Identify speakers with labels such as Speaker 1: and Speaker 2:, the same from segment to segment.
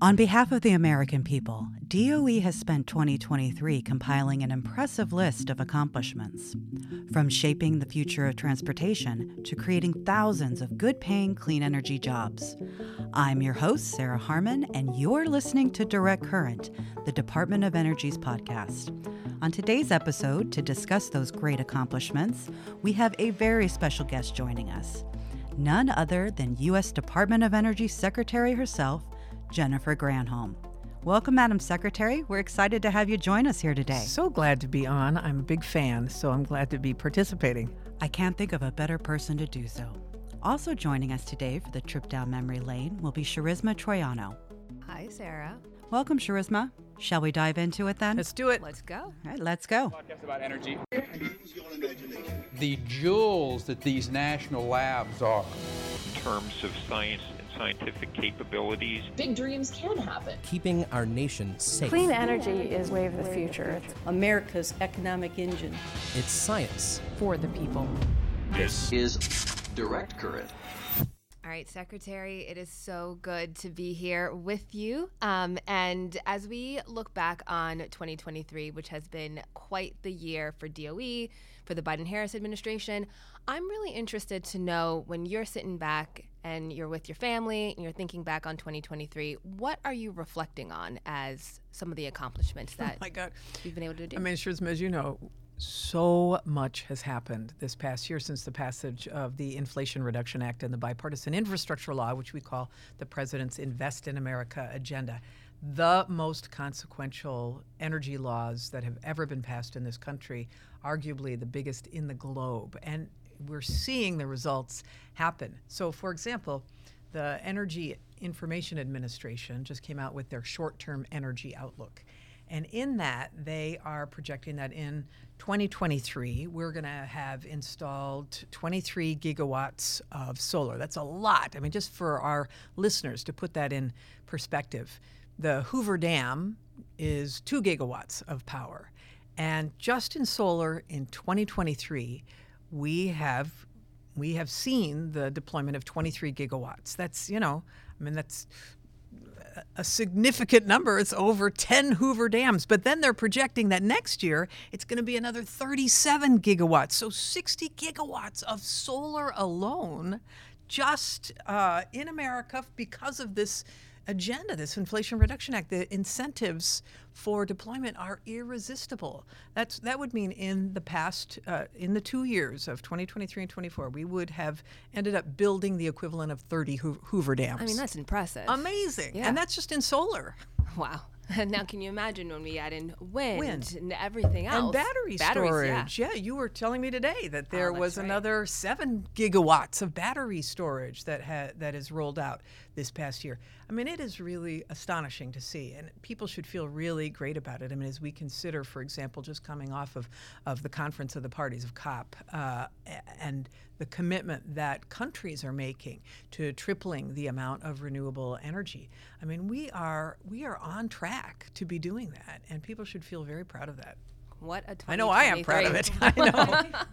Speaker 1: On behalf of the American people, DOE has spent 2023 compiling an impressive list of accomplishments. From shaping the future of transportation to creating thousands of good paying clean energy jobs. I'm your host, Sarah Harmon, and you're listening to Direct Current, the Department of Energy's podcast. On today's episode, to discuss those great accomplishments, we have a very special guest joining us. None other than U.S. Department of Energy Secretary herself, Jennifer Granholm. Welcome, Madam Secretary. We're excited to have you join us here today.
Speaker 2: So glad to be on. I'm a big fan, so I'm glad to be participating.
Speaker 1: I can't think of a better person to do so. Also joining us today for the trip down memory lane will be Charisma Troiano.
Speaker 3: Hi, Sarah.
Speaker 1: Welcome, Charisma. Shall we dive into it then?
Speaker 2: Let's do it.
Speaker 3: Let's go.
Speaker 1: All right, let's go.
Speaker 4: podcast about energy.
Speaker 5: the jewels that these national labs are.
Speaker 6: In terms of science and scientific capabilities.
Speaker 7: big dreams can happen.
Speaker 8: keeping our nation safe.
Speaker 9: Clean energy is wave of the future.
Speaker 10: America's economic engine.
Speaker 8: It's science.
Speaker 9: for the people.
Speaker 11: This is Direct Current.
Speaker 3: Right, Secretary, it is so good to be here with you. Um, and as we look back on 2023, which has been quite the year for DOE, for the Biden Harris administration, I'm really interested to know when you're sitting back and you're with your family and you're thinking back on 2023, what are you reflecting on as some of the accomplishments that
Speaker 2: Oh my God.
Speaker 3: you've been able to do?
Speaker 2: I mean, Charisma, as you know, so much has happened this past year since the passage of the Inflation Reduction Act and the bipartisan infrastructure law, which we call the President's Invest in America agenda. The most consequential energy laws that have ever been passed in this country, arguably the biggest in the globe. And we're seeing the results happen. So, for example, the Energy Information Administration just came out with their short term energy outlook. And in that, they are projecting that in 2023, we're going to have installed 23 gigawatts of solar. That's a lot. I mean, just for our listeners to put that in perspective, the Hoover Dam is two gigawatts of power. And just in solar in 2023, we have we have seen the deployment of 23 gigawatts. That's, you know, I mean, that's a significant number. It's over 10 Hoover dams. But then they're projecting that next year it's going to be another 37 gigawatts. So 60 gigawatts of solar alone just uh, in America because of this agenda, this Inflation Reduction Act. The incentives for deployment are irresistible. That's that would mean in the past, uh, in the two years of 2023 and 24, we would have ended up building the equivalent of 30 Hoover dams.
Speaker 3: I mean, that's impressive.
Speaker 2: amazing,
Speaker 3: Yeah.
Speaker 2: and that's just in solar.
Speaker 3: Wow. now, can you imagine when we add in wind,
Speaker 2: Wind.
Speaker 3: and everything else?
Speaker 2: And battery
Speaker 3: Batteries,
Speaker 2: storage.
Speaker 3: Yeah.
Speaker 2: you were telling me today that there
Speaker 3: that's
Speaker 2: was
Speaker 3: right.
Speaker 2: another seven gigawatts of battery storage that ha- that is rolled out this past year. I mean, it is really astonishing to see, and people should feel really great about it. I mean, as we consider, for example, just coming off of, of the Conference of the Parties of COP uh, and the commitment that countries are making to tripling the amount of renewable energy. I mean, we are we are on track to be doing that, and people should feel very proud of that.
Speaker 3: What a
Speaker 2: I know I am proud of it. I know.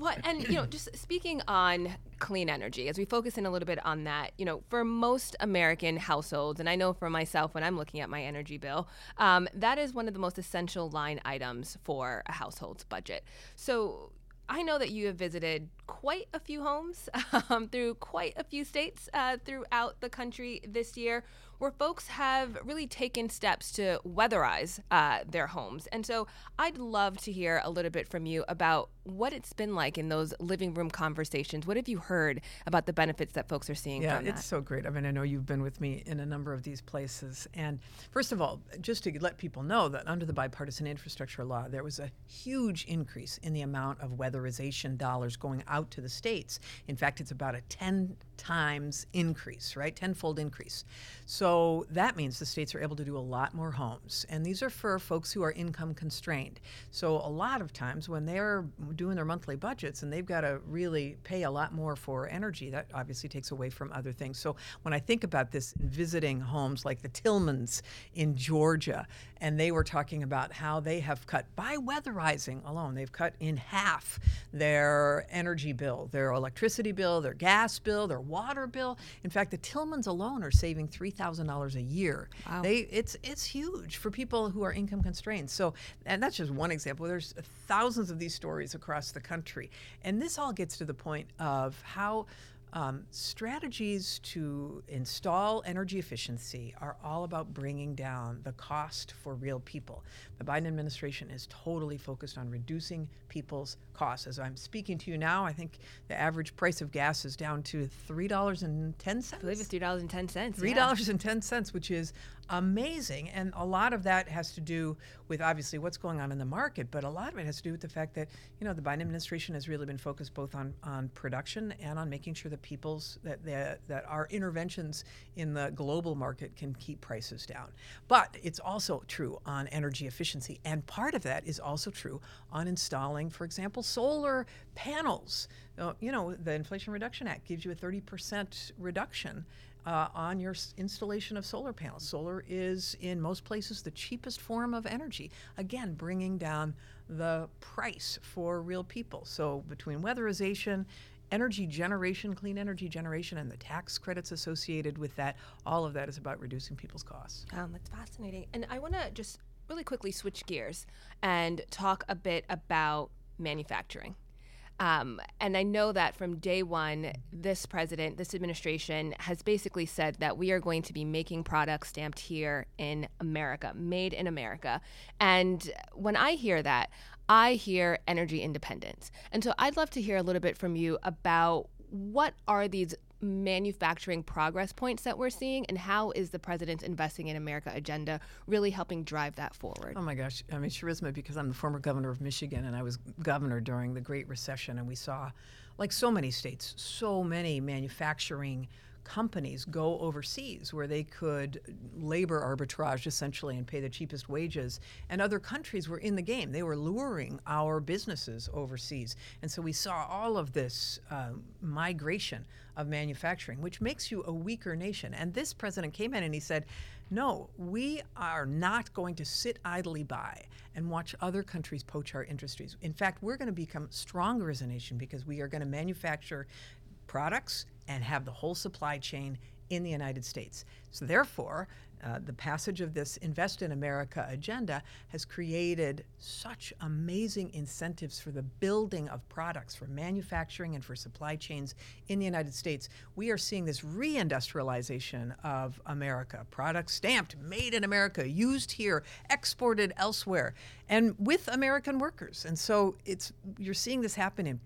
Speaker 3: What and you know, just speaking on clean energy, as we focus in a little bit on that, you know, for most American households, and I know for myself when I'm looking at my energy bill, um, that is one of the most essential line items for a household's budget. So. I know that you have visited quite a few homes um, through quite a few states uh, throughout the country this year where folks have really taken steps to weatherize uh, their homes. And so I'd love to hear a little bit from you about what it's been like in those living room conversations. What have you heard about the benefits that folks are seeing
Speaker 2: Yeah, it's so great. I mean, I know you've been with me in a number of these places. And first of all, just to let people know that under the bipartisan infrastructure law, there was a huge increase in the amount of weatherization dollars going out to the states. In fact, it's about a 10 times increase, right? Tenfold increase. So that means the states are able to do a lot more homes. And these are for folks who are income constrained. So a lot of times when they're doing their monthly budgets and they've got to really pay a lot more for energy, that obviously takes away from other things. So when I think about this visiting homes like the Tillmans in Georgia, and they were talking about how they have cut by weatherizing alone, they've cut in half their energy bill, their electricity bill, their gas bill, their water bill. In fact, the Tillmans alone are saving three thousand dollars a year.
Speaker 3: Wow.
Speaker 2: They it's it's huge for people who are income constrained. So, and that's just one example. There's thousands of these stories across the country, and this all gets to the point of how. Um, strategies to install energy efficiency are all about bringing down the cost for real people. The Biden administration is totally focused on reducing people's costs. As I'm speaking to you now, I think the average price of gas is down to three dollars and ten cents.
Speaker 3: I believe it's three dollars and ten cents.
Speaker 2: Three dollars and ten cents, which is amazing, and a lot of that has to do with obviously what's going on in the market, but a lot of it has to do with the fact that you know the Biden administration has really been focused both on on production and on making sure that people's that that, that our interventions in the global market can keep prices down. But it's also true on energy efficiency, and part of that is also true on installing, for example, solar panels. Uh, you know, the Inflation Reduction Act gives you a 30% reduction uh, on your installation of solar panels. Solar is, in most places, the cheapest form of energy. Again, bringing down the price for real people. So, between weatherization, energy generation, clean energy generation, and the tax credits associated with that, all of that is about reducing people's costs.
Speaker 3: Um, that's fascinating. And I want to just really quickly switch gears and talk a bit about manufacturing. Um, and I know that from day one, this president, this administration has basically said that we are going to be making products stamped here in America, made in America. And when I hear that, I hear energy independence. And so I'd love to hear a little bit from you about what are these manufacturing progress points that we're seeing and how is the president's investing in america agenda really helping drive that forward
Speaker 2: Oh my gosh. I mean, charisma because I'm the former governor of Michigan and I was governor during the Great Recession. And we saw, like so many states, so many manufacturing companies go overseas where they could labor arbitrage essentially and pay the cheapest wages. And other countries were in the game. They were luring our businesses overseas. And so we saw all of this uh, migration of manufacturing, which makes you a weaker nation. And this president came in and he said, no, we are not going to sit idly by and watch other countries poach our industries. In fact, we're going to become stronger as a nation because we are going to manufacture products and have the whole supply chain in the United States. So, therefore, uh, the passage of this Invest in America agenda has created such amazing incentives for the building of products, for manufacturing, and for supply chains in the United States. We are seeing this reindustrialization of America products stamped, made in America, used here, exported elsewhere, and with American workers. And so it's you're seeing this happen in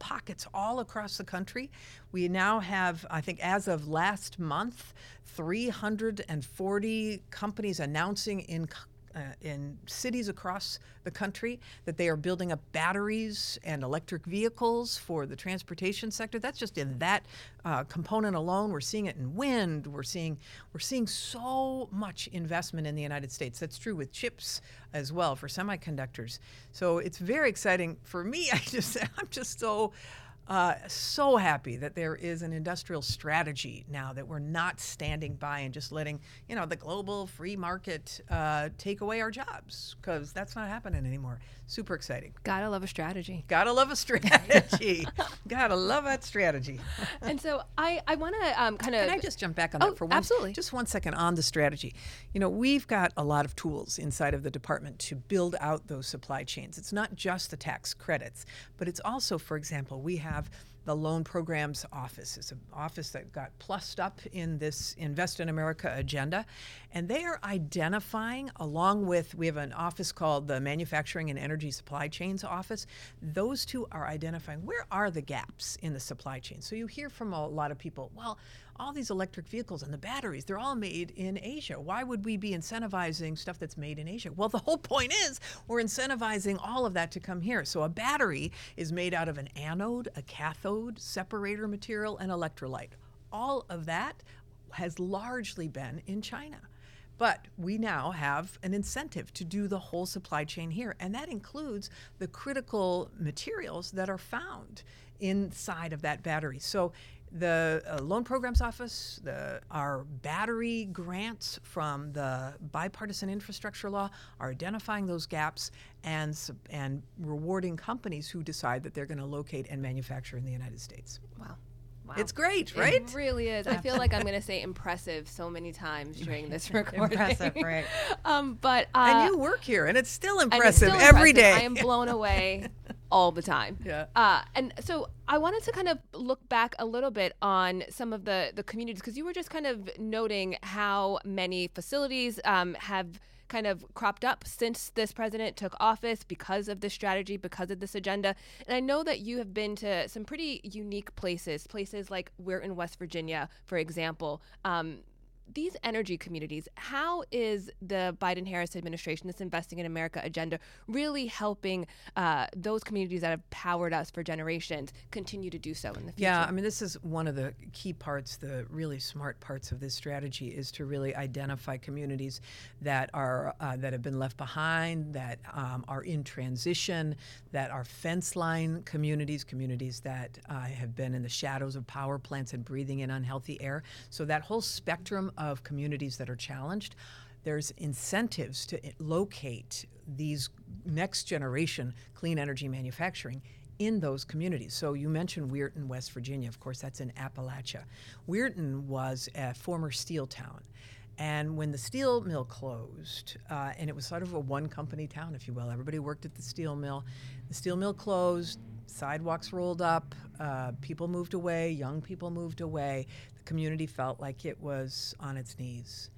Speaker 2: pockets all across the country. We now have, I think, as of last month, 340 companies announcing in. Uh, in cities across the country, that they are building up batteries and electric vehicles for the transportation sector. That's just in that uh, component alone. We're seeing it in wind. We're seeing we're seeing so much investment in the United States. That's true with chips as well for semiconductors. So it's very exciting for me. I just I'm just so uh, so happy that there is an industrial strategy now that we're not standing by and just letting you know the global free market uh, take away our jobs because that's not happening anymore. Super exciting.
Speaker 3: gotta love a strategy
Speaker 2: Gotta love a strategy. Gotta love that strategy.
Speaker 3: and so i i want to um, kind of
Speaker 2: Can I just jump back on
Speaker 3: Oh,
Speaker 2: that for one?
Speaker 3: absolutely.
Speaker 2: Just one second on the strategy. You know, we've got a lot of tools inside of the department to build out those supply chains. It's not just the tax credits, but it's also, for example, we have the Loan Programs Office. It's an office that got plussed up in this Invest in America agenda. And they are identifying, along with, we have an office called the Manufacturing and Energy Supply Chains Office. Those two are identifying where are the gaps in the supply chain. So you hear from a lot of people, well, all these electric vehicles and the batteries, they're all made in Asia. Why would we be incentivizing stuff that's made in Asia? Well, the whole point is we're incentivizing all of that to come here. So a battery is made out of an anode, a cathode, separator material, and electrolyte. All of that has largely been in China. But we now have an incentive to do the whole supply chain here, and that includes the critical materials that are found inside of that battery. So the uh, loan programs office, the, our battery grants from the bipartisan infrastructure law are identifying those gaps and and rewarding companies who decide that they're going to locate and manufacture in the United States.
Speaker 3: Wow. Wow.
Speaker 2: It's great, right?
Speaker 3: It really is. I feel like I'm going to say impressive so many times during this recording.
Speaker 1: Impressive, right?
Speaker 3: um, but uh,
Speaker 2: and you work here, and it's still
Speaker 3: and it's
Speaker 2: impressive
Speaker 3: still
Speaker 2: every
Speaker 3: impressive.
Speaker 2: day.
Speaker 3: I am blown away all the time.
Speaker 2: Yeah.
Speaker 3: Uh, and so I wanted to kind of look back a little bit on some of the the communities because you were just kind of noting how many facilities um, have kind of cropped up since this president took office because of this strategy, because of this agenda. And I know that you have been to some pretty unique places, places like we're in West Virginia, for example. Um, these energy communities, how is the Biden Harris administration, this Investing in America agenda, really helping uh, those communities that have powered us for generations continue to do so in the future?
Speaker 2: Yeah, I mean, this is one of the key parts, the really smart parts of this strategy is to really identify communities that are uh, that have been left behind, that um, are in transition, that are fence line communities, communities that uh, have been in the shadows of power plants and breathing in unhealthy air. So that whole spectrum of communities that are challenged. There's incentives to locate these next generation clean energy manufacturing in those communities. So you mentioned Weirton, West Virginia. Of course, that's in Appalachia. Weirton was a former steel town. And when the steel mill closed, uh, and it was sort of a one company town, if you will, everybody worked at the steel mill. The steel mill closed, sidewalks rolled up, uh, people moved away, young people moved away. The community felt like it was on its knees.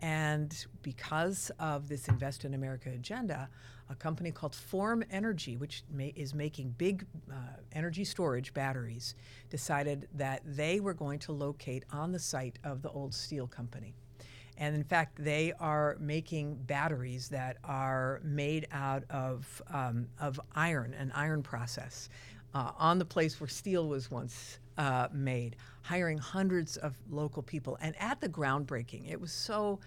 Speaker 2: And because of this Invest in America agenda, a company called Form Energy, which ma- is making big uh, energy storage batteries, decided that they were going to locate on the site of the old steel company. And in fact, they are making batteries that are made out of, um, of iron, an iron process, uh, on the place where steel was once uh, made, hiring hundreds of local people. And at the groundbreaking, it was so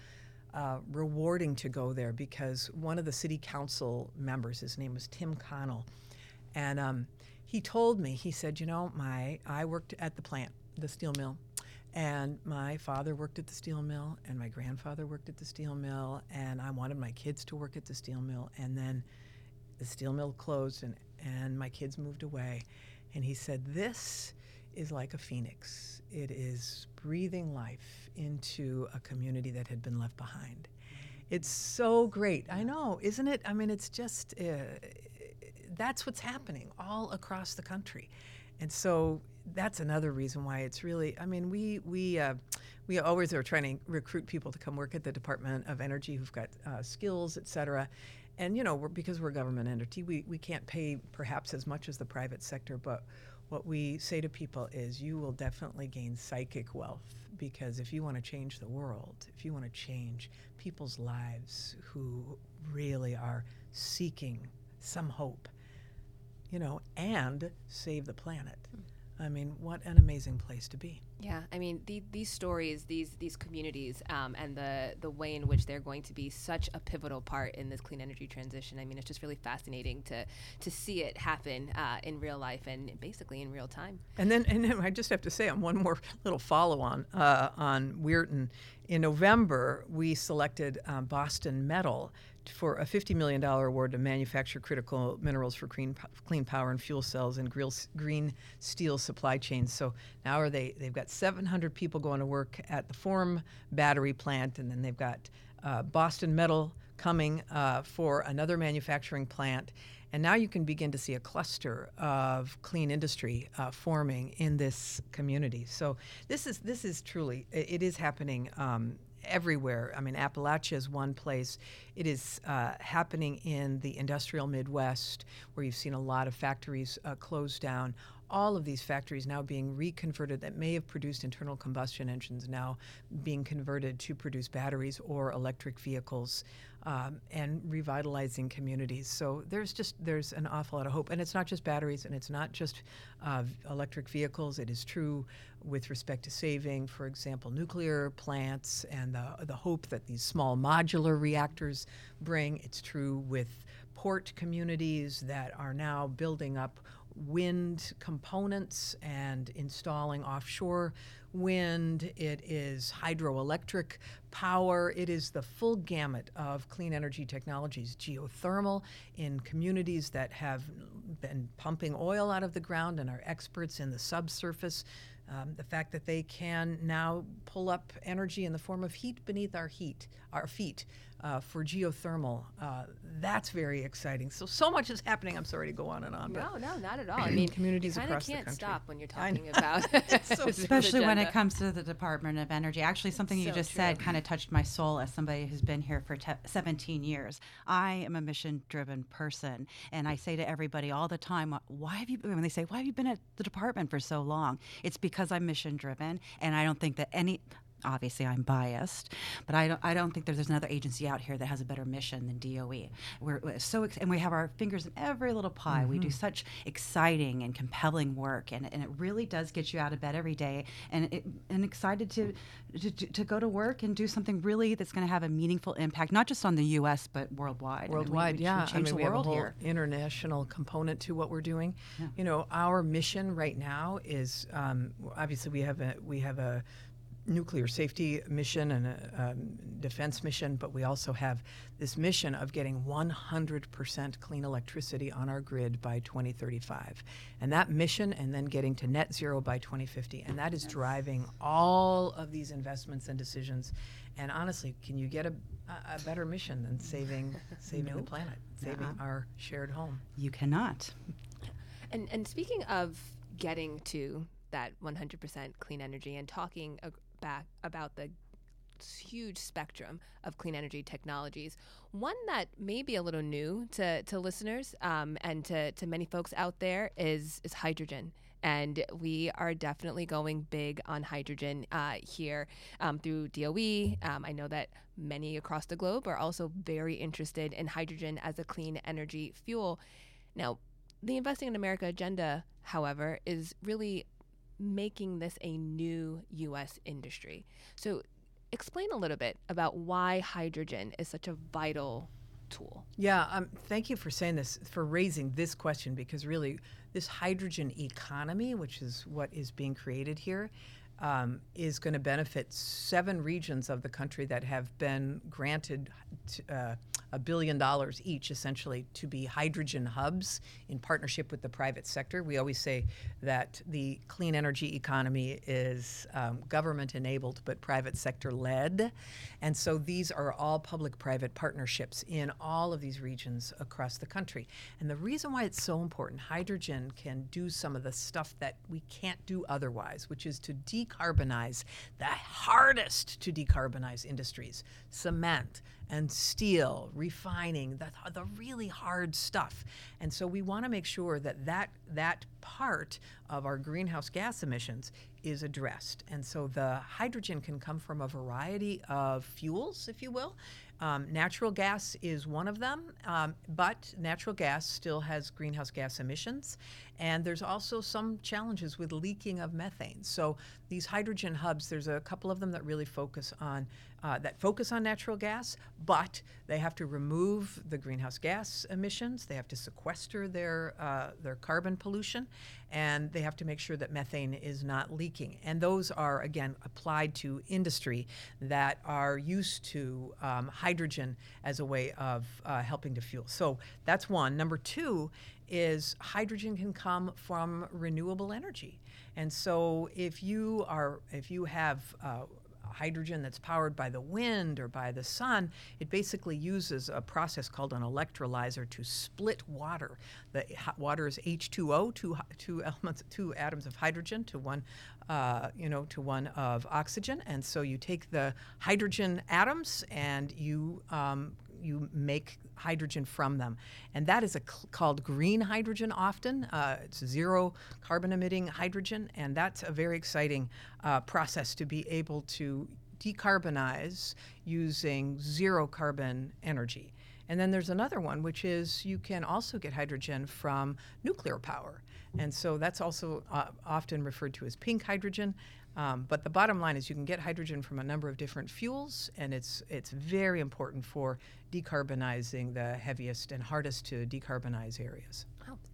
Speaker 2: uh, rewarding to go there because one of the city council members, his name was Tim Connell, and um, he told me, he said, you know, my I worked at the plant, the steel mill, and my father worked at the steel mill, and my grandfather worked at the steel mill, and I wanted my kids to work at the steel mill, and then the steel mill closed, and and my kids moved away, and he said, this is like a phoenix. It is breathing life into a community that had been left behind. It's so great. I know, isn't it? I mean, it's just uh, that's what's happening all across the country, and so that's another reason why it's really. I mean, we we uh, we always are trying to recruit people to come work at the Department of Energy who've got uh, skills, et cetera. And you know, we're, because we're a government entity, we, we can't pay perhaps as much as the private sector, but what we say to people is you will definitely gain psychic wealth because if you want to change the world, if you want to change people's lives who really are seeking some hope, you know, and save the planet. I mean, what an amazing place to be.
Speaker 3: Yeah, I mean the, these stories, these these communities, um, and the the way in which they're going to be such a pivotal part in this clean energy transition. I mean, it's just really fascinating to to see it happen uh, in real life and basically in real time.
Speaker 2: And then, and then I just have to say, on one more little follow on uh, on Weirton, in November we selected um, Boston Metal for a $50 million award to manufacture critical minerals for clean, clean power and fuel cells and green steel supply chains. So now are they, they've got 700 people going to work at the Form battery plant, and then they've got uh, Boston Metal coming uh, for another manufacturing plant. And now you can begin to see a cluster of clean industry uh, forming in this community. So this is this is truly it is happening um, everywhere. I mean, Appalachia is one place. It is uh, happening in the industrial Midwest, where you've seen a lot of factories uh, close down. All of these factories now being reconverted that may have produced internal combustion engines now being converted to produce batteries or electric vehicles um, and revitalizing communities. So there's just there's an awful lot of hope, and it's not just batteries, and it's not just uh, electric vehicles. It is true with respect to saving, for example, nuclear plants and the the hope that these small modular reactors bring. It's true with port communities that are now building up wind components and installing offshore wind. It is hydroelectric power. It is the full gamut of clean energy technologies. Geothermal in communities that have been pumping oil out of the ground and are experts in the subsurface. Um, the fact that they can now pull up energy in the form of heat beneath our heat, our feet, uh, for geothermal. Uh, that's very exciting. So so much is happening. I'm sorry to go on and on.
Speaker 3: No, no, not at all. I mean,
Speaker 2: communities
Speaker 3: you
Speaker 2: across the
Speaker 3: can't
Speaker 2: country.
Speaker 3: stop when you're talking
Speaker 2: know.
Speaker 3: about,
Speaker 2: So
Speaker 1: especially when it comes to the Department of Energy. Actually, something you
Speaker 3: So
Speaker 1: just
Speaker 3: true.
Speaker 1: said kind of touched my soul as somebody who's been here for te- 17 years. I am a mission driven person, and I say to everybody all the time, "Why have you?" When they say, "Why have you been at the department for so long?" It's because I'm mission driven, and I don't think that any. Obviously, I'm biased, but I don't. I don't think there's another agency out here that has a better mission than DOE. We're, we're so, ex- and we have our fingers in every little pie. We do such exciting and compelling work, and, and it really does get you out of bed every day, and it, and excited to, to to go to work and do something really that's going to have a meaningful impact, not just on the U.S. but worldwide. I mean, we-
Speaker 2: worldwide
Speaker 1: we,
Speaker 2: yeah
Speaker 1: we
Speaker 2: i mean
Speaker 1: the
Speaker 2: we have a whole
Speaker 1: here.
Speaker 2: international component to what we're doing you know our mission right now is um, obviously we have a we have a nuclear safety mission and a um, defense mission but we also have this mission of getting 100% clean electricity on our grid by 2035 and that mission and then getting to net zero by 2050 and that is driving all of these investments and decisions. And honestly can you get a, a a better mission than saving saving the planet saving
Speaker 1: Nuh-uh.
Speaker 2: our shared home?
Speaker 1: You cannot.
Speaker 3: And and speaking of getting to that 100% clean energy and talking ag- back about the huge spectrum of clean energy technologies, one that may be a little new to, to listeners um, and to, to many folks out there is is hydrogen. And we are definitely going big on hydrogen uh, here um, through DOE. Um, I know that many across the globe are also very interested in hydrogen as a clean energy fuel. Now, the Investing in America agenda, however, is really making this a new U.S. industry. So, explain a little bit about why hydrogen is such a vital tool.
Speaker 2: Yeah, um, thank you for saying this, for raising this question, because really, this hydrogen economy, which is what is being created here, um, is going to benefit seven regions of the country that have been granted uh, a billion dollars each, essentially, to be hydrogen hubs in partnership with the private sector. We always say that the clean energy economy is um, government enabled but private sector led. And so these are all public private partnerships in all of these regions across the country. And the reason why it's so important, hydrogen can do some of the stuff that we can't do otherwise, which is to decarbonize the hardest to decarbonize industries cement and steel, refining, the, the really hard stuff. And so we want to make sure that, that that part of our greenhouse gas emissions is addressed. And so the hydrogen can come from a variety of fuels, if you will. Um, natural gas is one of them, um, but natural gas still has greenhouse gas emissions. And there's also some challenges with leaking of methane. So these hydrogen hubs, there's a couple of them that really focus on uh, that focus on natural gas, but they have to remove the greenhouse gas emissions. They have to sequester their uh, their carbon pollution, and they have to make sure that methane is not leaking. And those are again applied to industry that are used to um, hydrogen as a way of uh, helping to fuel. So that's one. Number two is hydrogen can come from renewable energy, and so if you are if you have uh, hydrogen that's powered by the wind or by the sun, it basically uses a process called an electrolyzer to split water. The water is H2O, two, two elements, two atoms of hydrogen to one, uh, you know, to one of oxygen. And so you take the hydrogen atoms and you um, you make hydrogen from them. And that is cl- called green hydrogen often. Uh, it's zero carbon emitting hydrogen. And that's a very exciting uh, process to be able to decarbonize using zero carbon energy. And then there's another one, which is you can also get hydrogen from nuclear power. And so that's also uh, often referred to as pink hydrogen. Um, but the bottom line is you can get hydrogen from a number of different fuels, and it's it's very important for decarbonizing the heaviest and hardest to decarbonize areas.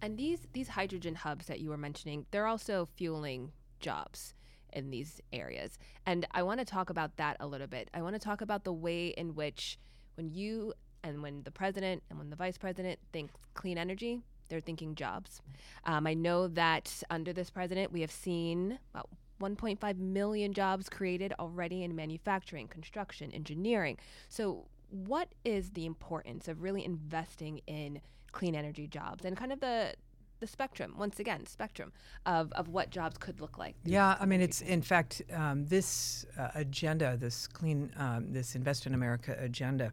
Speaker 3: And these these hydrogen hubs that you were mentioning, they're also fueling jobs in these areas. And I want to talk about that a little bit. I want to talk about the way in which when you and when the president and when the vice president think clean energy, they're thinking jobs. Um, I know that under this president, we have seen about 1.5 million jobs created already in manufacturing, construction, engineering. So, what is the importance of really investing in clean energy jobs and kind of the the spectrum once again spectrum of, of what jobs could look like
Speaker 2: yeah i mean it's in fact um, this uh, agenda this clean um, this invest in america agenda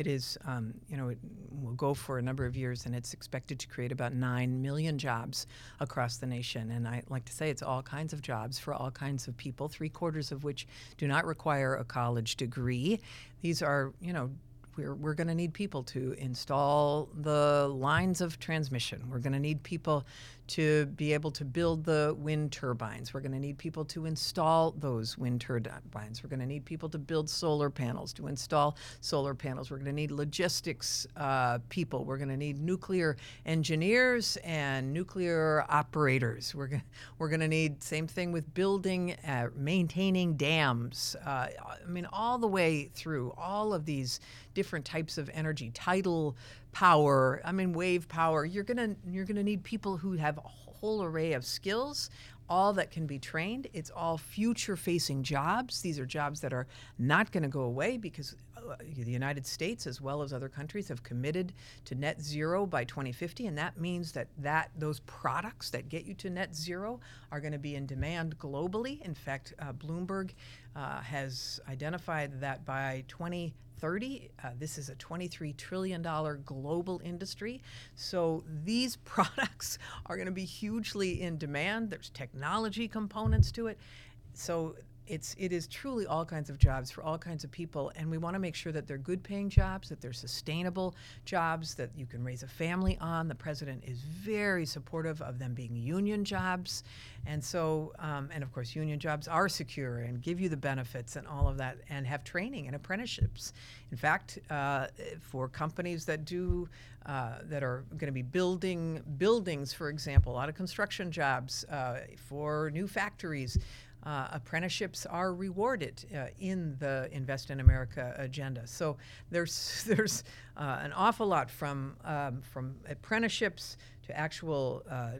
Speaker 2: it is, um, you know, it will go for a number of years, and it's expected to create about 9 million jobs across the nation. And I like to say it's all kinds of jobs for all kinds of people, three quarters of which do not require a college degree. These are, you know, we're, we're going to need people to install the lines of transmission. We're going to need people to be able to build the wind turbines. We're going to need people to install those wind turbines. We're going to need people to build solar panels, to install solar panels. We're going to need logistics uh, people. We're going to need nuclear engineers and nuclear operators. We're going we're going to need same thing with building, uh, maintaining dams. Uh, I mean, all the way through all of these different types of energy, tidal power, I mean wave power. You're gonna you're gonna need people who have a whole array of skills, all that can be trained. It's all future facing jobs. These are jobs that are not going to go away because the United States, as well as other countries, have committed to net zero by 2050, and that means that that those products that get you to net zero are going to be in demand globally. In fact, uh, Bloomberg uh, has identified that by 20 2030. Uh, this is a $23 trillion global industry. So these products are going to be hugely in demand. There's technology components to it. So it's it is truly all kinds of jobs for all kinds of people and we want to make sure that they're good paying jobs that they're sustainable jobs that you can raise a family on. The president is very supportive of them being union jobs and so um, and of course union jobs are secure and give you the benefits and all of that and have training and apprenticeships. In fact uh, for companies that do uh, that are going to be building buildings for example a lot of construction jobs uh, for new factories uh, apprenticeships are rewarded uh, in the Invest in America agenda. So there's there's uh, an awful lot from um, from apprenticeships to actual uh,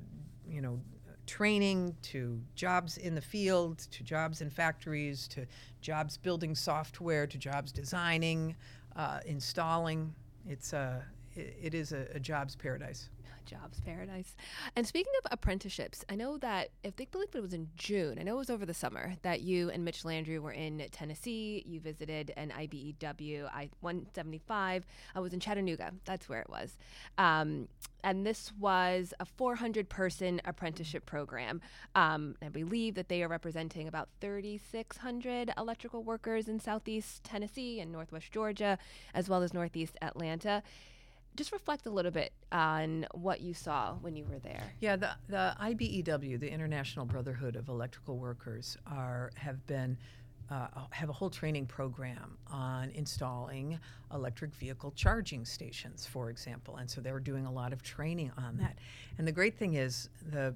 Speaker 2: you know training to jobs in the field to jobs in factories to jobs building software to jobs designing, uh, installing. It's a it, it is a, a jobs paradise
Speaker 3: jobs paradise. And speaking of apprenticeships, I know that if they believe it was in June, I know it was over the summer that you and Mitch Landrieu were in Tennessee. You visited an IBEW I 175. I was in Chattanooga. That's where it was. Um, and this was a 400 person apprenticeship program. Um, I believe that they are representing about 3,600 electrical workers in Southeast Tennessee and Northwest Georgia, as well as Northeast Alabama just reflect a little bit on what you saw when you were there.
Speaker 2: Yeah, the, the IBEW, the International Brotherhood of Electrical Workers, are have been uh, have a whole training program on installing electric vehicle charging stations, for example, and so they were doing a lot of training on that. And the great thing is the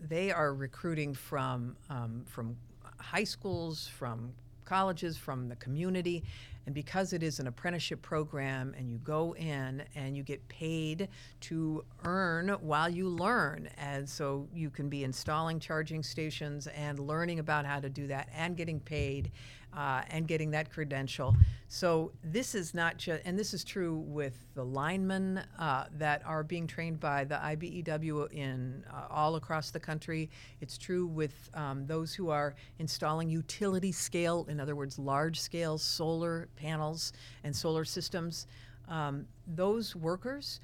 Speaker 2: they are recruiting from um, from high schools, from colleges, from the community, and because it is an apprenticeship program and you go in and you get paid to earn while you learn. And so you can be installing charging stations and learning about how to do that and getting paid uh, and getting that credential. So this is not just, and this is true with the linemen uh, that are being trained by the IBEW in uh, all across the country. It's true with um, those who are installing utility scale, in other words, large scale solar panels and solar systems. Um, those workers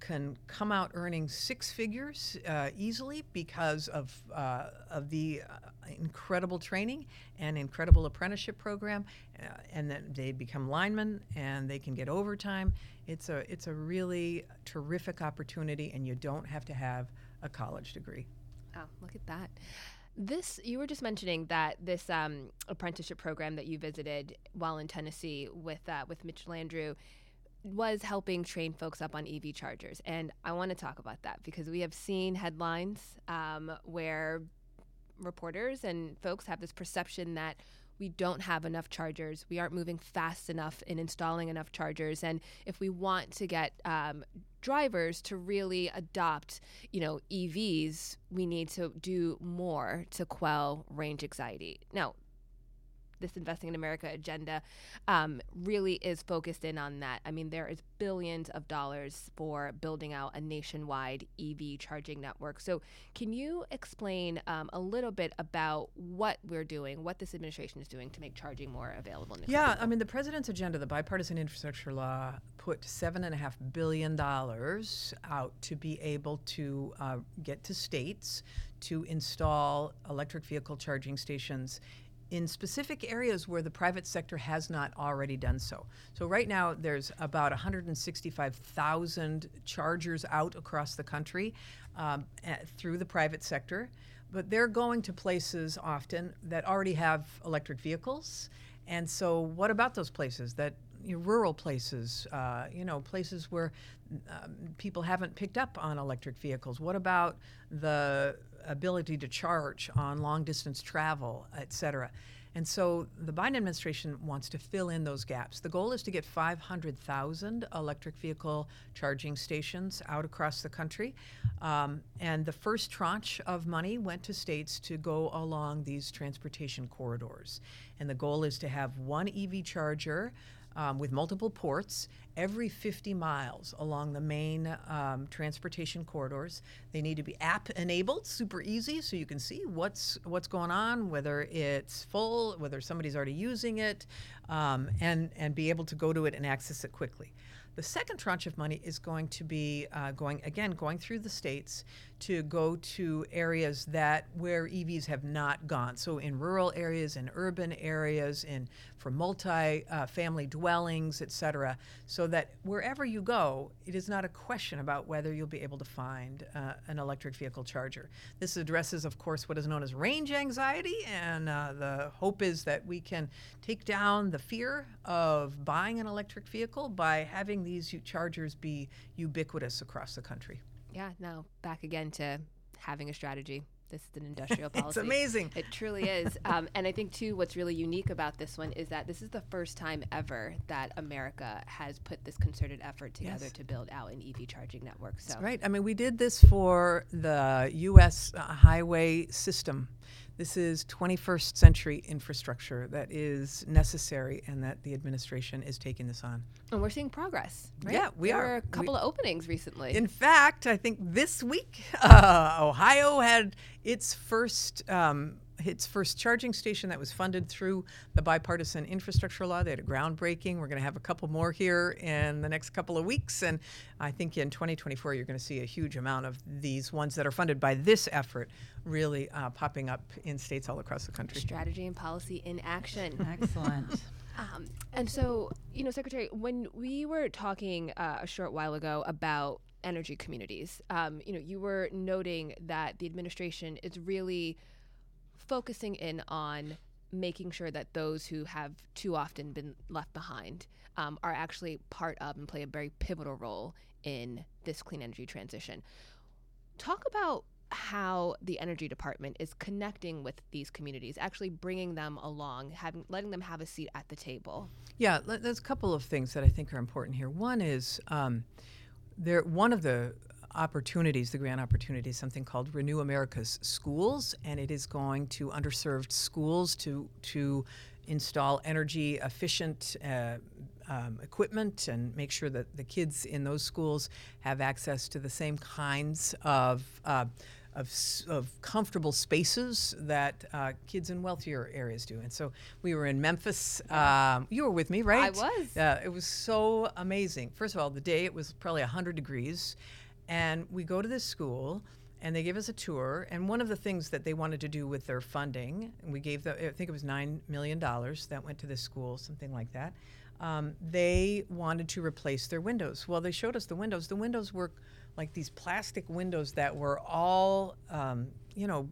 Speaker 2: can come out earning six figures uh, easily because of uh, of the uh, incredible training and incredible apprenticeship program, uh, and then they become linemen and they can get overtime. It's a it's a really terrific opportunity, and you don't have to have a college degree.
Speaker 3: Oh, look at that. This you were just mentioning that this um, apprenticeship program that you visited while in Tennessee with uh, with Mitch Landrieu was helping train folks up on EV chargers. And I want to talk about that because we have seen headlines um, where reporters and folks have this perception that we don't have enough chargers. We aren't moving fast enough in installing enough chargers. And if we want to get um, drivers to really adopt, you know, EVs, we need to do more to quell range anxiety. Now, this investing in America agenda um, really is focused in on that. I mean, there is billions of dollars for building out a nationwide EV charging network. So, can you explain um, a little bit about what we're doing, what this administration is doing to make charging more available?
Speaker 2: yeah, I mean, the president's agenda, the bipartisan infrastructure law, put seven and a half billion dollars out to be able to uh, get to states to install electric vehicle charging stations in specific areas where the private sector has not already done so. So right now there's about 165,000 chargers out across the country um, through the private sector, but they're going to places often that already have electric vehicles. And so, what about those places that you know, rural places, uh, you know, places where um, people haven't picked up on electric vehicles? What about the ability to charge on long distance travel, et cetera? And so the Biden administration wants to fill in those gaps. The goal is to get 500,000 electric vehicle charging stations out across the country. Um, and the first tranche of money went to states to go along these transportation corridors. And the goal is to have one EV charger um, with multiple ports every 50 miles along the main um, transportation corridors. They need to be app enabled, super easy, so you can see what's what's going on, whether it's full, whether somebody's already using it, um, and and be able to go to it and access it quickly. The second tranche of money is going to be uh, going again, going through the states to go to areas that where EVs have not gone. So in rural areas, in urban areas, in for multi-family uh, dwellings, et cetera, so that wherever you go, it is not a question about whether you'll be able to find uh, an electric vehicle charger. This addresses, of course, what is known as range anxiety, and uh, the hope is that we can take down the fear of buying an electric vehicle by having these chargers be ubiquitous across the country.
Speaker 3: Yeah, now back again to having a strategy. This is an industrial policy.
Speaker 2: it's amazing.
Speaker 3: It truly is. Um, and I think, too, what's really unique about this one is that this is the first time ever that America has put this concerted effort together yes. to build out an EV charging network.
Speaker 2: So. That's right. I mean, we did this for the U.S. Uh, highway system this is 21st century infrastructure that is necessary and that the administration is taking this on.
Speaker 3: And we're seeing progress, right?
Speaker 2: Yeah, we
Speaker 3: there
Speaker 2: are.
Speaker 3: Were a couple we, of openings recently.
Speaker 2: In fact, I think this week, uh, Ohio had its first um, its first charging station that was funded through the bipartisan infrastructure law. They had a groundbreaking. We're going to have a couple more here in the next couple of weeks. And I think in 2024, you're going to see a huge amount of these ones that are funded by this effort really uh, popping up in states all across the country.
Speaker 3: Strategy and policy in action.
Speaker 1: Excellent.
Speaker 3: Um, and so, you know, Secretary, when we were talking uh, a short while ago about energy communities, um, you know, you were noting that the administration is really focusing in on making sure that those who have too often been left behind um, are actually part of and play a very pivotal role in this clean energy transition. Talk about how the energy department is connecting with these communities, actually bringing them along, having letting them have a seat at the table.
Speaker 2: Yeah, there's a couple of things that I think are important here. One is um, there. One of the opportunities, the grant opportunity, is something called Renew America's Schools, and it is going to underserved schools to to install energy efficient uh, um, equipment and make sure that the kids in those schools have access to the same kinds of uh, of, of, comfortable spaces that uh, kids in wealthier areas do. And so we were in Memphis. Um, you were with me, right?
Speaker 3: I was.
Speaker 2: Uh, it was so amazing. First of all, the day it was probably 100 degrees. And we go to this school and they gave us a tour. And one of the things that they wanted to do with their funding, and we gave them, I think it was $9 million that went to this school, something like that. Um, they wanted to replace their windows. Well, they showed us the windows. The windows were like these plastic windows that were all, um, you know,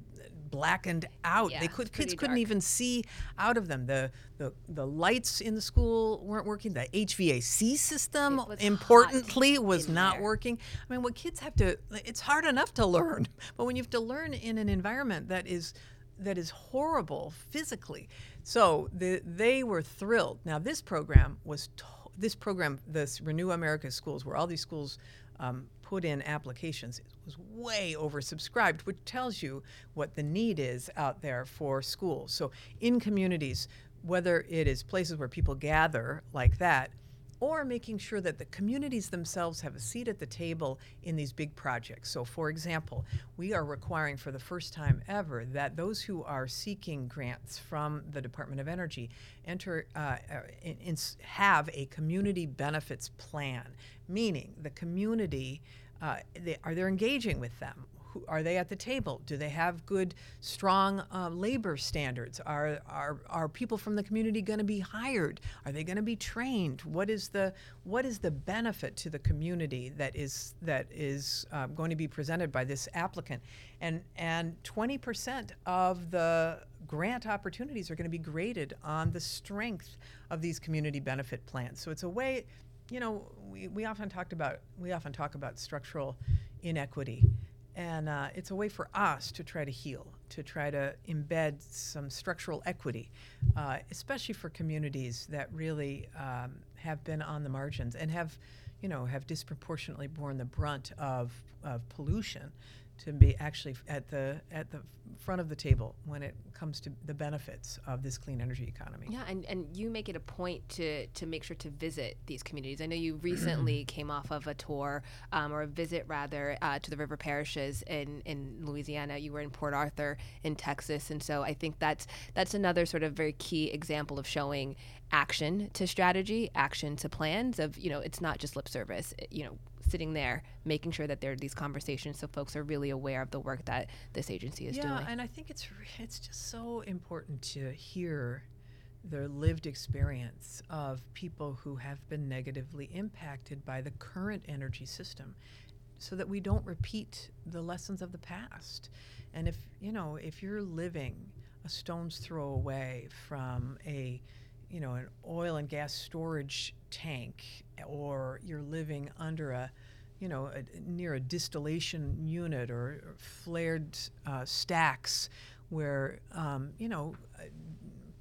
Speaker 2: blackened out.
Speaker 3: Yeah,
Speaker 2: they could kids couldn't even see out of them. The, the the lights in the school weren't working. The HVAC system,
Speaker 3: was
Speaker 2: importantly, was not
Speaker 3: there.
Speaker 2: working. I mean, what kids have to it's hard enough to learn, but when you have to learn in an environment that is that is horrible physically. So the, they were thrilled. Now this program was to- this program, this Renew America Schools, where all these schools um, put in applications, was way oversubscribed, which tells you what the need is out there for schools. So in communities, whether it is places where people gather like that, or making sure that the communities themselves have a seat at the table in these big projects. So, for example, we are requiring for the first time ever that those who are seeking grants from the Department of Energy enter uh, uh, in, in, have a community benefits plan, meaning the community. Uh, they, are they engaging with them? Who, are they at the table? Do they have good, strong uh, labor standards? Are, are, are people from the community going to be hired? Are they going to be trained? What is the what is the benefit to the community that is that is um, going to be presented by this applicant? And and 20% of the grant opportunities are going to be graded on the strength of these community benefit plans. So it's a way you know, we, we often talked about we often talk about structural inequity, and uh, it's a way for us to try to heal, to try to embed some structural equity, uh, especially for communities that really um, have been on the margins and have, you know, have disproportionately borne the brunt of, of pollution to be actually at the at the front of the table when it comes to the benefits of this clean energy economy.
Speaker 3: Yeah, and, and you make it a point to to make sure to visit these communities. I know you recently came off of a tour um, or a visit rather uh, to the river parishes in, in Louisiana. You were in Port Arthur in Texas, and so I think that's that's another sort of very key example of showing action to strategy, action to plans. Of you know, it's not just lip service. You know, sitting there making sure that there are these conversations so folks are really aware of the work that this agency is
Speaker 2: yeah,
Speaker 3: doing.
Speaker 2: and I think it's it's just so important to hear the lived experience of people who have been negatively impacted by the current energy system so that we don't repeat the lessons of the past. And if, you know, if you're living a stone's throw away from a you know, an oil and gas storage tank, or you're living under a, you know, a, near a distillation unit or, or flared uh, stacks where, um, you know, uh,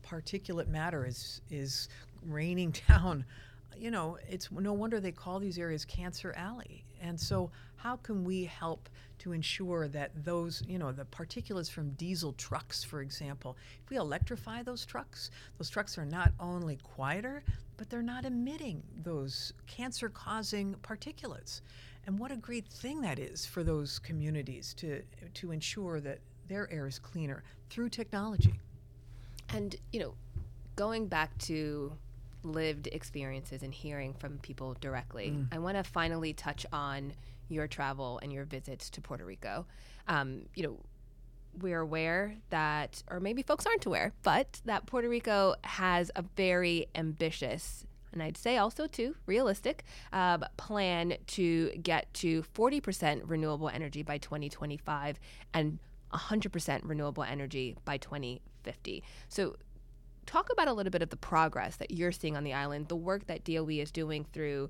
Speaker 2: particulate matter is is raining down. You know, it's no wonder they call these areas Cancer Alley. And so, how can we help to ensure that those, you know, the particulates from diesel trucks, for example, if we electrify those trucks, those trucks are not only quieter, but they're not emitting those cancer causing particulates. And what a great thing that is for those communities to, to ensure that their air is cleaner through technology.
Speaker 3: And, you know, going back to lived experiences and hearing from people directly, mm. I want to finally touch on your travel and your visits to Puerto Rico. Um, you know, we're aware that, or maybe folks aren't aware, but that Puerto Rico has a very ambitious and I'd say also too realistic um, plan to get to 40% renewable energy by 2025 and 100% renewable energy by 2050. So talk about a little bit of the progress that you're seeing on the island, the work that DOE is doing through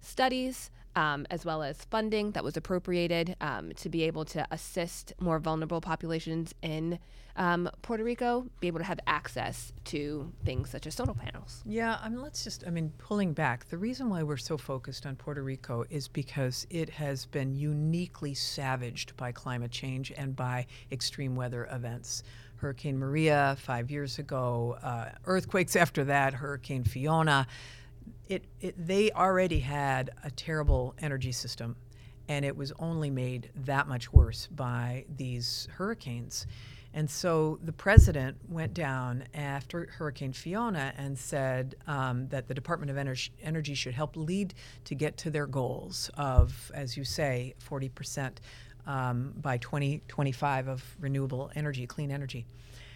Speaker 3: studies, um, as well as funding that was appropriated um, to be able to assist more vulnerable populations in um, Puerto Rico, be able to have access to things such as solar panels.
Speaker 2: Yeah, I mean, let's just, I mean, pulling back, the reason why we're so focused on Puerto Rico is because it has been uniquely savaged by climate change and by extreme weather events. Hurricane Maria five years ago, uh, earthquakes after that, Hurricane Fiona. It, it, they already had a terrible energy system, and it was only made that much worse by these hurricanes. And so the president went down after Hurricane Fiona and said um, that the Department of Ener- Energy should help lead to get to their goals of, as you say, 40% um, by 2025 of renewable energy, clean energy.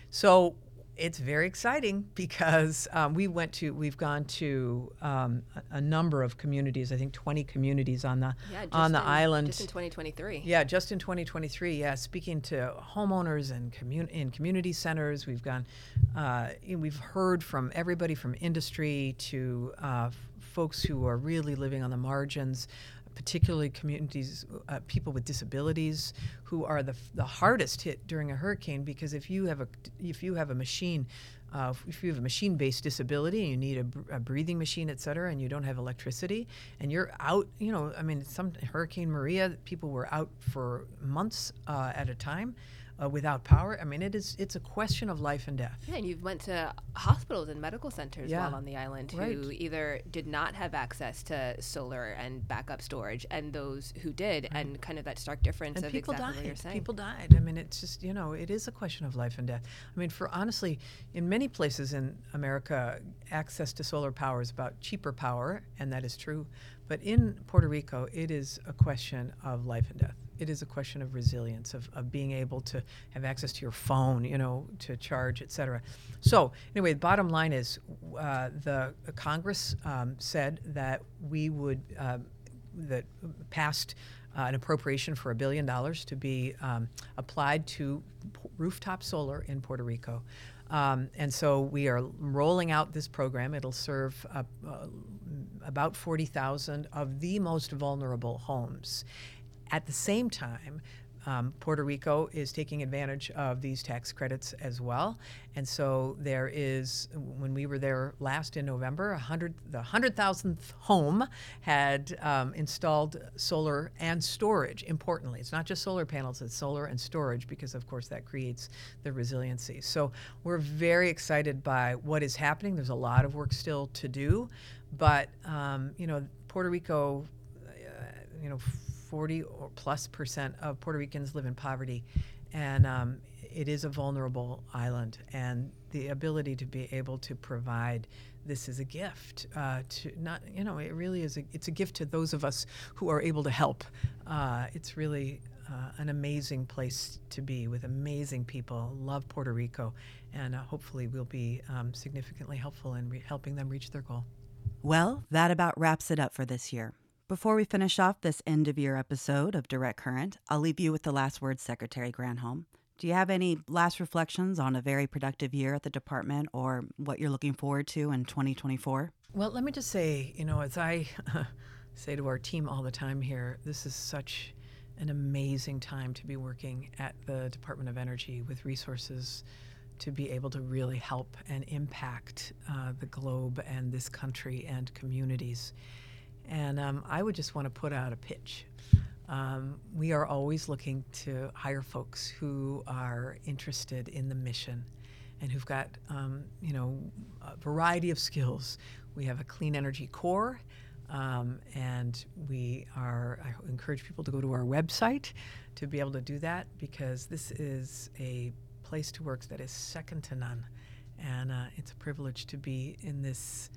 Speaker 2: So it's very exciting because um, we went to we've gone to um, a, a, number of communities. I think 20 communities on the
Speaker 3: yeah,
Speaker 2: on the
Speaker 3: in,
Speaker 2: island.
Speaker 3: Just in 2023.
Speaker 2: Yeah, just in 2023. Yeah, speaking to homeowners and commun- in community centers, we've gone. Uh, we've heard from everybody from industry to uh, folks who are really living on the margins particularly communities, uh, people with disabilities, who are the, the hardest hit during a hurricane. Because if you have a if you have a machine, uh, if you have a machine-based disability and you need a, a, breathing machine, et cetera, and you don't have electricity, and you're out, you know, I mean, some Hurricane Maria, people were out for months uh, at a time uh, without power. I mean, it is it's a question of life and death.
Speaker 3: Yeah, and you've went to hospitals and medical centers
Speaker 2: yeah.
Speaker 3: while on the island
Speaker 2: right.
Speaker 3: who either did not have access to solar and backup storage, and those who did, right. and kind of that stark difference
Speaker 2: and
Speaker 3: of
Speaker 2: people
Speaker 3: exactly
Speaker 2: died.
Speaker 3: what you're saying.
Speaker 2: People died. I mean, it's just you know, it is a question of life and death. I mean, for honestly, in many places in America, access to solar power is about cheaper power, and that is true. But in Puerto Rico, it is a question of life and death it is a question of resilience, of, of being able to have access to your phone, you know, to charge, et cetera. So anyway, the bottom line is uh, the Congress um, said that we would, uh, that passed uh, an appropriation for a billion dollars to be um, applied to p- rooftop solar in Puerto Rico. Um, and so we are rolling out this program. It'll serve uh, uh, about 40,000 of the most vulnerable homes. At the same time, um, Puerto Rico is taking advantage of these tax credits as well. And so there is, when we were there last in November, 100, the 100,000th home had um, installed solar and storage, importantly. It's not just solar panels, it's solar and storage because, of course, that creates the resiliency. So we're very excited by what is happening. There's a lot of work still to do, but, um, you know, Puerto Rico, uh, you know, 40 or plus percent of Puerto Ricans live in poverty, and um, it is a vulnerable island. And the ability to be able to provide this is a gift uh, to not you know it really is a it's a gift to those of us who are able to help. Uh, it's really uh, an amazing place to be with amazing people. Love Puerto Rico, and uh, hopefully we'll be um, significantly helpful in re- helping them reach their goal.
Speaker 1: Well, that about wraps it up for this year. Before we finish off this end of year episode of Direct Current, I'll leave you with the last word, Secretary Granholm. Do you have any last reflections on a very productive year at the department or what you're looking forward to in 2024?
Speaker 2: Well, let me just say, you know, as I say to our team all the time here, this is such an amazing time to be working at the Department of Energy with resources to be able to really help and impact uh, the globe and this country and communities. And um, I would just want to put out a pitch. Um, we are always looking to hire folks who are interested in the mission and who've got, um, you know, a variety of skills. We have a Clean Energy Corps, um, and we are. I encourage people to go to our website to be able to do that because this is a place to work that is second to none, and uh, it's a privilege to be in this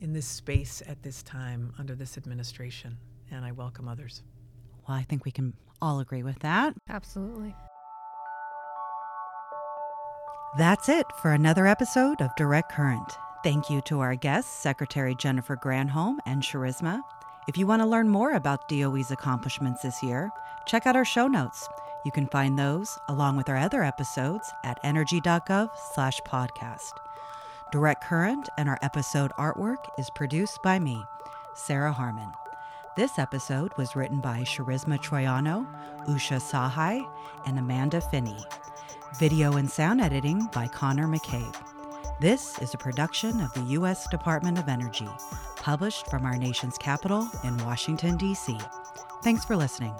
Speaker 2: in this space at this time under this administration, and I welcome others.
Speaker 1: Well, I think we can all agree with that.
Speaker 3: Absolutely.
Speaker 1: That's it for another episode of Direct Current. Thank you to our guests, Secretary Jennifer Granholm and Charisma. If you want to learn more about DOE's accomplishments this year, check out our show notes. You can find those, along with our other episodes, at energy.gov/podcast. Direct Current and our episode artwork is produced by me, Sarah Harmon. This episode was written by Charisma Troiano, Usha Sahai, and Amanda Finney. Video and sound editing by Connor McCabe. This is a production of the U.S. Department of Energy, published from our nation's capital in Washington, D.C. Thanks for listening.